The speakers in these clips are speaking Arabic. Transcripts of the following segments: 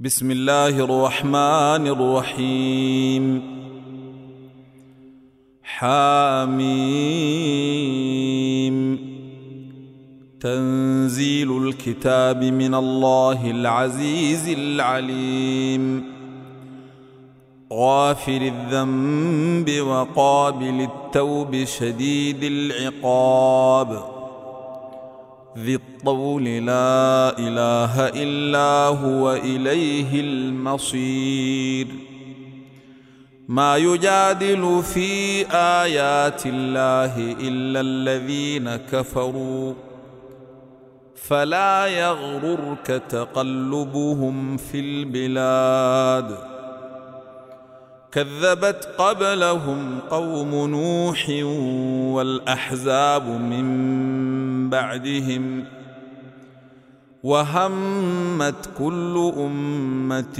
بسم الله الرحمن الرحيم حاميم تنزيل الكتاب من الله العزيز العليم غافر الذنب وقابل التوب شديد العقاب ذي الطول لا إله إلا هو إليه المصير. ما يجادل في آيات الله إلا الذين كفروا. فلا يغررك تقلبهم في البلاد. كذبت قبلهم قوم نوح والأحزاب من بعدهم وهمت كل أمة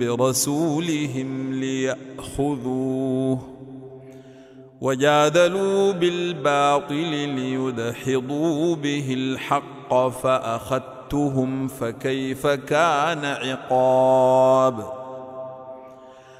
برسولهم ليأخذوه وجادلوا بالباطل ليدحضوا به الحق فأخذتهم فكيف كان عقاب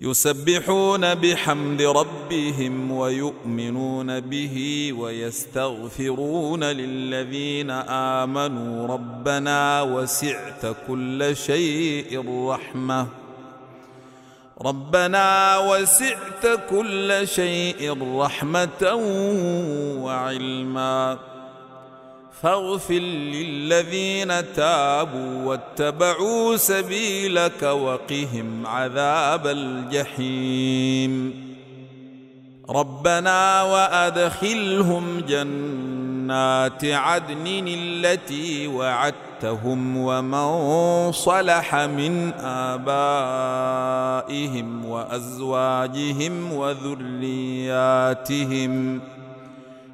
يسبحون بحمد ربهم ويؤمنون به ويستغفرون للذين آمنوا ربنا وسعت كل شيء رحمة. ربنا وسعت كل شيء رحمة وعلما. فاغفر للذين تابوا واتبعوا سبيلك وقهم عذاب الجحيم. ربنا وأدخلهم جنات عدن التي وعدتهم ومن صلح من آبائهم وأزواجهم وذرياتهم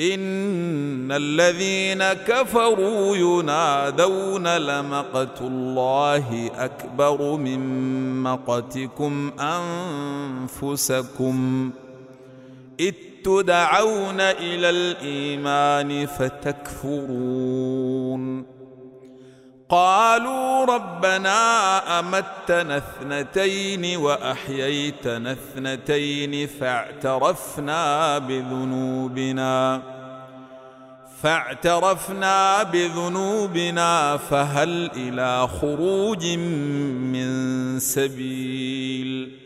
إن الذين كفروا ينادون لمقت الله أكبر من مقتكم أنفسكم إذ تدعون إلى الإيمان فتكفرون قالوا ربنا أمتنا اثنتين وأحييتنا اثنتين فاعترفنا بذنوبنا فاعترفنا بذنوبنا فهل إلى خروج من سبيل؟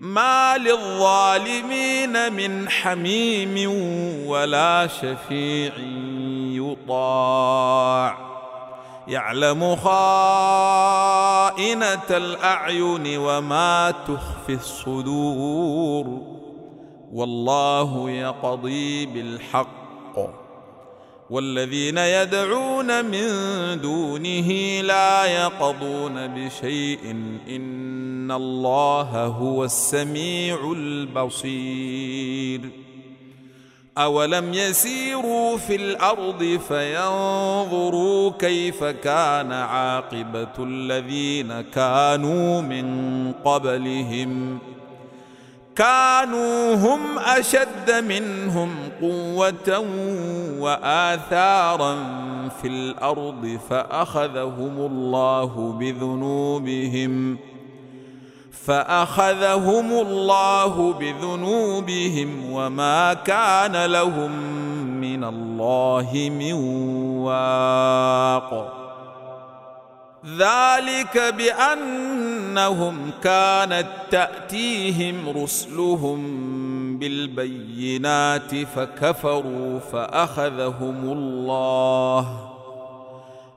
ما للظالمين من حميم ولا شفيع يطاع. يعلم خائنة الأعين وما تخفي الصدور. والله يقضي بالحق. والذين يدعون من دونه لا يقضون بشيء إن الله هو السميع البصير اولم يسيروا في الأرض فينظروا كيف كان عاقبه الذين كانوا من قبلهم كانوا هم اشد منهم قوه واثارا في الأرض فاخذهم الله بذنوبهم فأخذهم الله بذنوبهم وما كان لهم من الله من واق. ذلك بأنهم كانت تأتيهم رسلهم بالبينات فكفروا فأخذهم الله.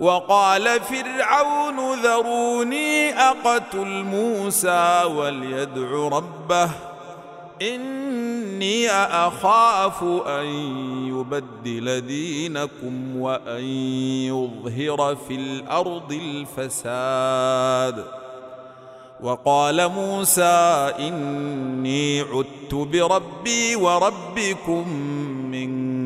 وقال فرعون ذروني أقتل موسى وليدع ربه إني أخاف أن يبدل دينكم وأن يظهر في الأرض الفساد. وقال موسى إني عدت بربي وربكم من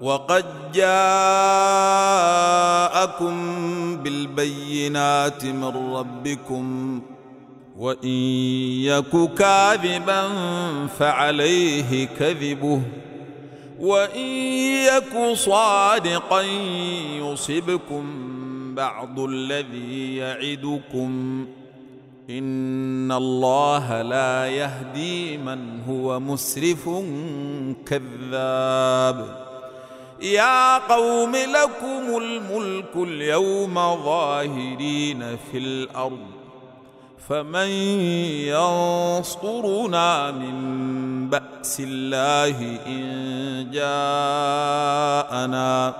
وقد جاءكم بالبينات من ربكم وإن يك كاذبا فعليه كذبه وإن يك صادقا يصبكم بعض الذي يعدكم إن الله لا يهدي من هو مسرف كذاب يا قوم لكم الملك اليوم ظاهرين في الأرض فمن ينصرنا من بأس الله إن جاءنا؟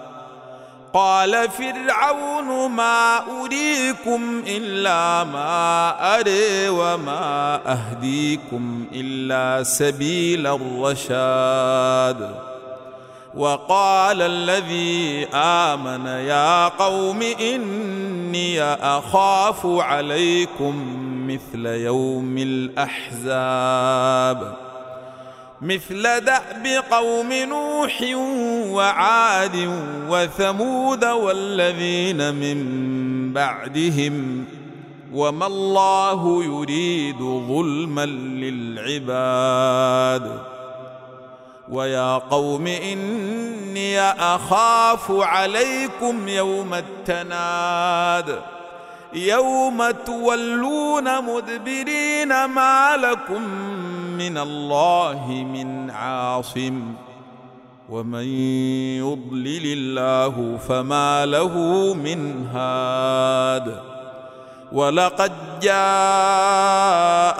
قال فرعون ما أريكم إلا ما أري وما أهديكم إلا سبيل الرشاد. وقال الذي آمن يا قوم إني أخاف عليكم مثل يوم الأحزاب. مثل دأب قوم نوح وعاد وثمود والذين من بعدهم وما الله يريد ظلما للعباد. ويا قوم إني أخاف عليكم يوم التناد. يوم تولون مدبرين ما لكم من الله من عاصم. ومن يضلل الله فما له من هاد. ولقد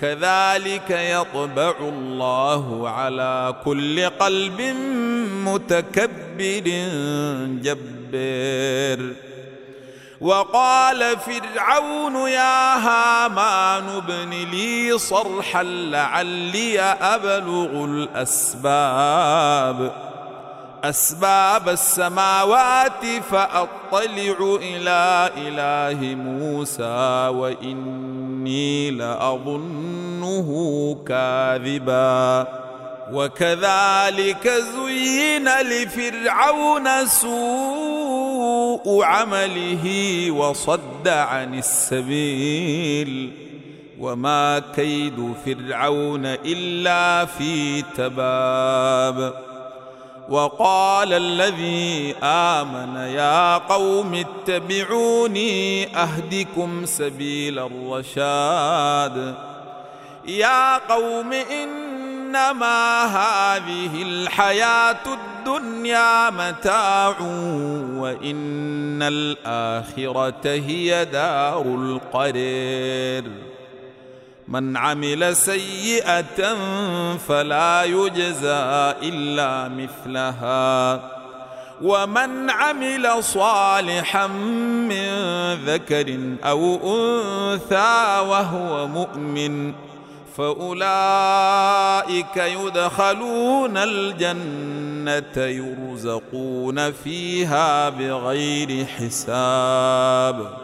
كذلك يطبع الله على كل قلب متكبر جبار. وقال فرعون يا هامان ابن لي صرحا لعلي أبلغ الأسباب. أسباب السماوات فأطلع إلى إله موسى وإني لأظنه كاذبا. وكذلك زين لفرعون سوء عمله وصد عن السبيل. وما كيد فرعون إلا في تباب. وقال الذي آمن يا قوم اتبعوني أهدكم سبيل الرشاد. يا قوم إنما هذه الحياة الدنيا متاع وإن الآخرة هي دار القرير. من عمل سيئة فلا يجزى إلا مثلها. ومن عمل صالحا من ذكر أو أنثى وهو مؤمن فأولئك يدخلون الجنة يرزقون فيها بغير حساب.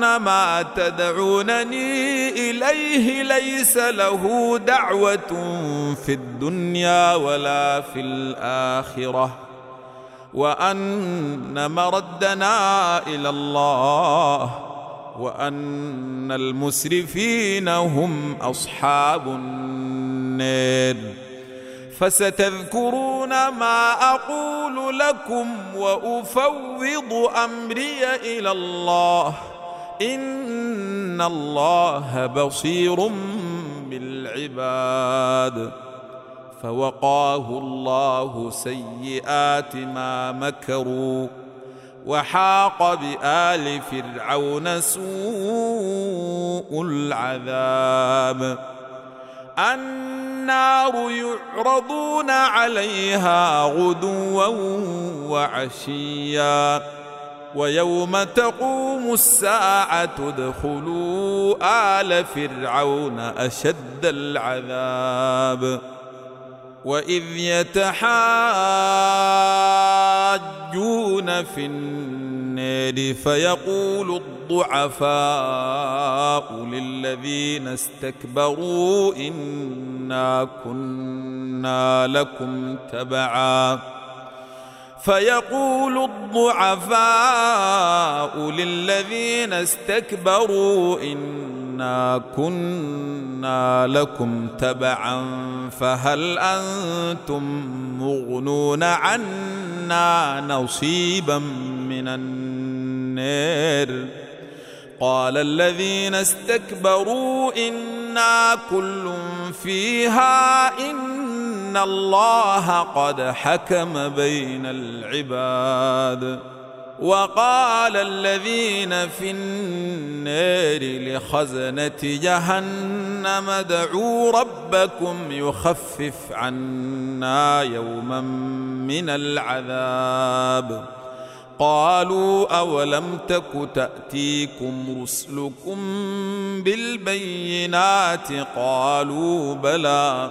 ما تدعونني إليه ليس له دعوة في الدنيا ولا في الآخرة وأن مردنا إلى الله وأن المسرفين هم أصحاب النار فستذكرون ما أقول لكم وأفوض أمري إلى الله إن الله بصير بالعباد. فوقاه الله سيئات ما مكروا وحاق بآل فرعون سوء العذاب. النار يعرضون عليها غدوا وعشيا. ويوم تقوم الساعة ادخلوا آل فرعون أشد العذاب وإذ يتحاجون في النار فيقول الضعفاء للذين استكبروا إنا كنا لكم تبعاً فيقول الضعفاء للذين استكبروا إنا كنا لكم تبعا فهل أنتم مغنون عنا نصيبا من النار؟ قال الذين استكبروا إنا كل فيها ان الله قد حكم بين العباد وقال الذين في النار لخزنه جهنم ادعوا ربكم يخفف عنا يوما من العذاب قالوا اولم تك تاتيكم رسلكم بالبينات قالوا بلى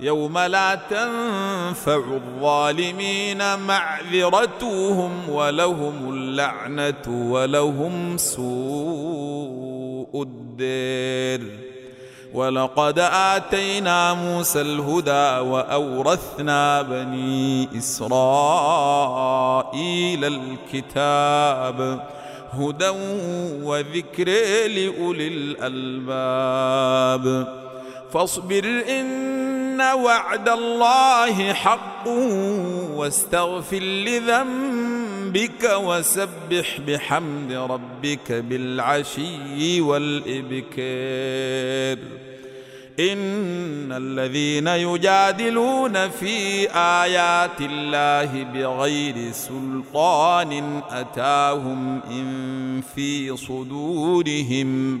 يوم لا تنفع الظالمين معذرتهم ولهم اللعنة ولهم سوء الدير. ولقد آتينا موسى الهدى وأورثنا بني إسرائيل الكتاب هدى وذكر لأولي الألباب. فاصبر إن وعد الله حق واستغفر لذنبك وسبح بحمد ربك بالعشي والإبكار. إن الذين يجادلون في آيات الله بغير سلطان أتاهم إن في صدورهم.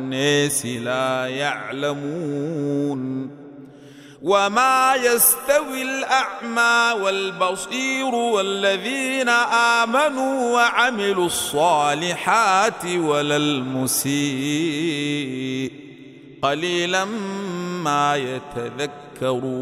الناس لا يعلمون وما يستوي الأعمى والبصير والذين آمنوا وعملوا الصالحات ولا المسيء قليلا ما يتذكرون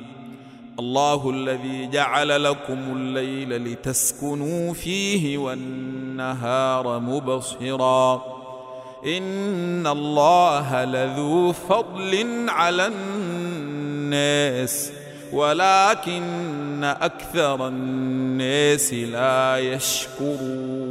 الله الذي جعل لكم الليل لتسكنوا فيه والنهار مبصرا. إن الله لذو فضل على الناس ولكن أكثر الناس لا يشكرون.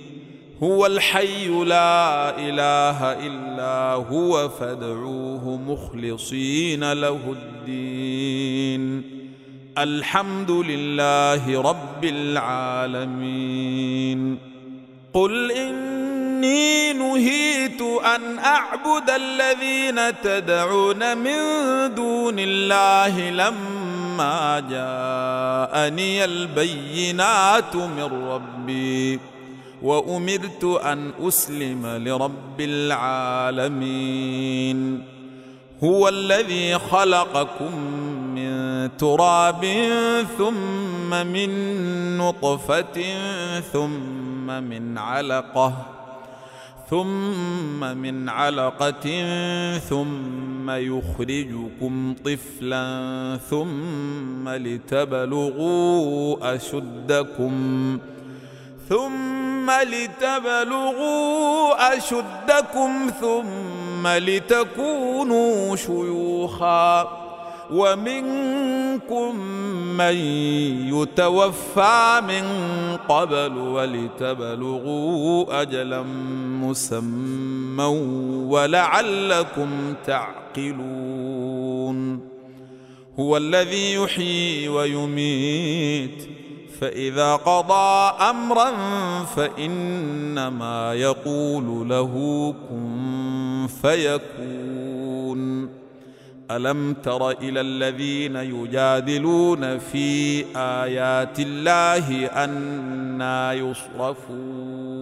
هو الحي لا إله إلا هو فادعوه مخلصين له الدين. الحمد لله رب العالمين. قل إني نهيت أن أعبد الذين تدعون من دون الله لما جاءني البينات من ربي. وأمرت أن أسلم لرب العالمين. هو الذي خلقكم من تراب ثم من نطفة ثم من علقة ثم من علقة ثم يخرجكم طفلا ثم لتبلغوا أشدكم ثم لتبلغوا أشدكم ثم لتكونوا شيوخا ومنكم من يتوفى من قبل ولتبلغوا أجلا مسمى ولعلكم تعقلون هو الذي يحيي ويميت فإذا قضى أمرا فإنما يقول له كن فيكون. ألم تر إلى الذين يجادلون في آيات الله أنا يصرفون؟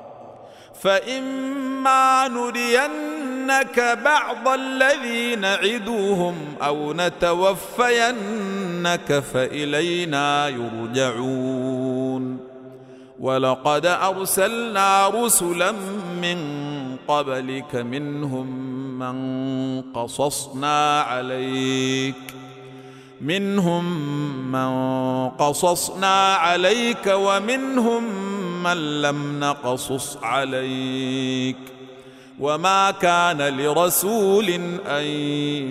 فإما نرينك بعض الذي نعدوهم أو نتوفينك فإلينا يرجعون. ولقد أرسلنا رسلا من قبلك منهم من قصصنا عليك منهم من قصصنا عليك ومنهم من لم نقصص عليك وما كان لرسول ان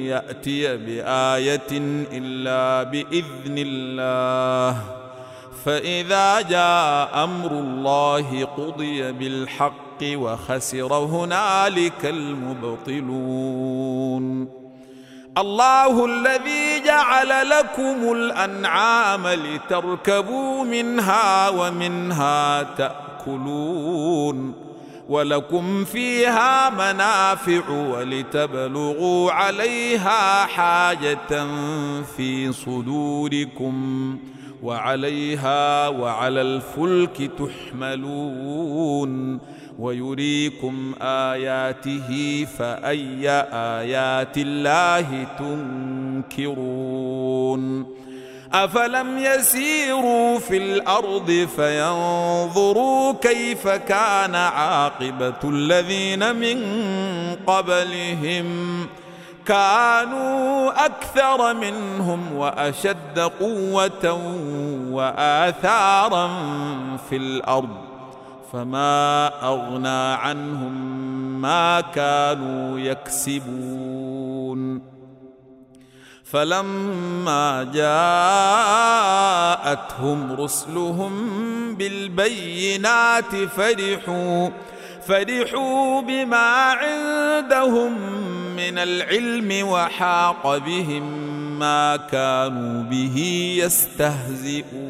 ياتي بايه الا باذن الله فاذا جاء أمر الله قضي بالحق وخسر هنالك المبطلون الله الذي جعل لكم الأنعام لتركبوا منها ومنها تأكلون ولكم فيها منافع ولتبلغوا عليها حاجة في صدوركم وعليها وعلى الفلك تحملون ويريكم آياته فأي آيات الله تنكرون أفلم يسيروا في الأرض فينظروا كيف كان عاقبة الذين من قبلهم كانوا أكثر منهم وأشد قوة وآثارا في الأرض فما أغنى عنهم ما كانوا يكسبون. فلما جاءتهم رسلهم بالبينات فرحوا فرحوا بما عندهم من العلم وحاق بهم ما كانوا به يستهزئون.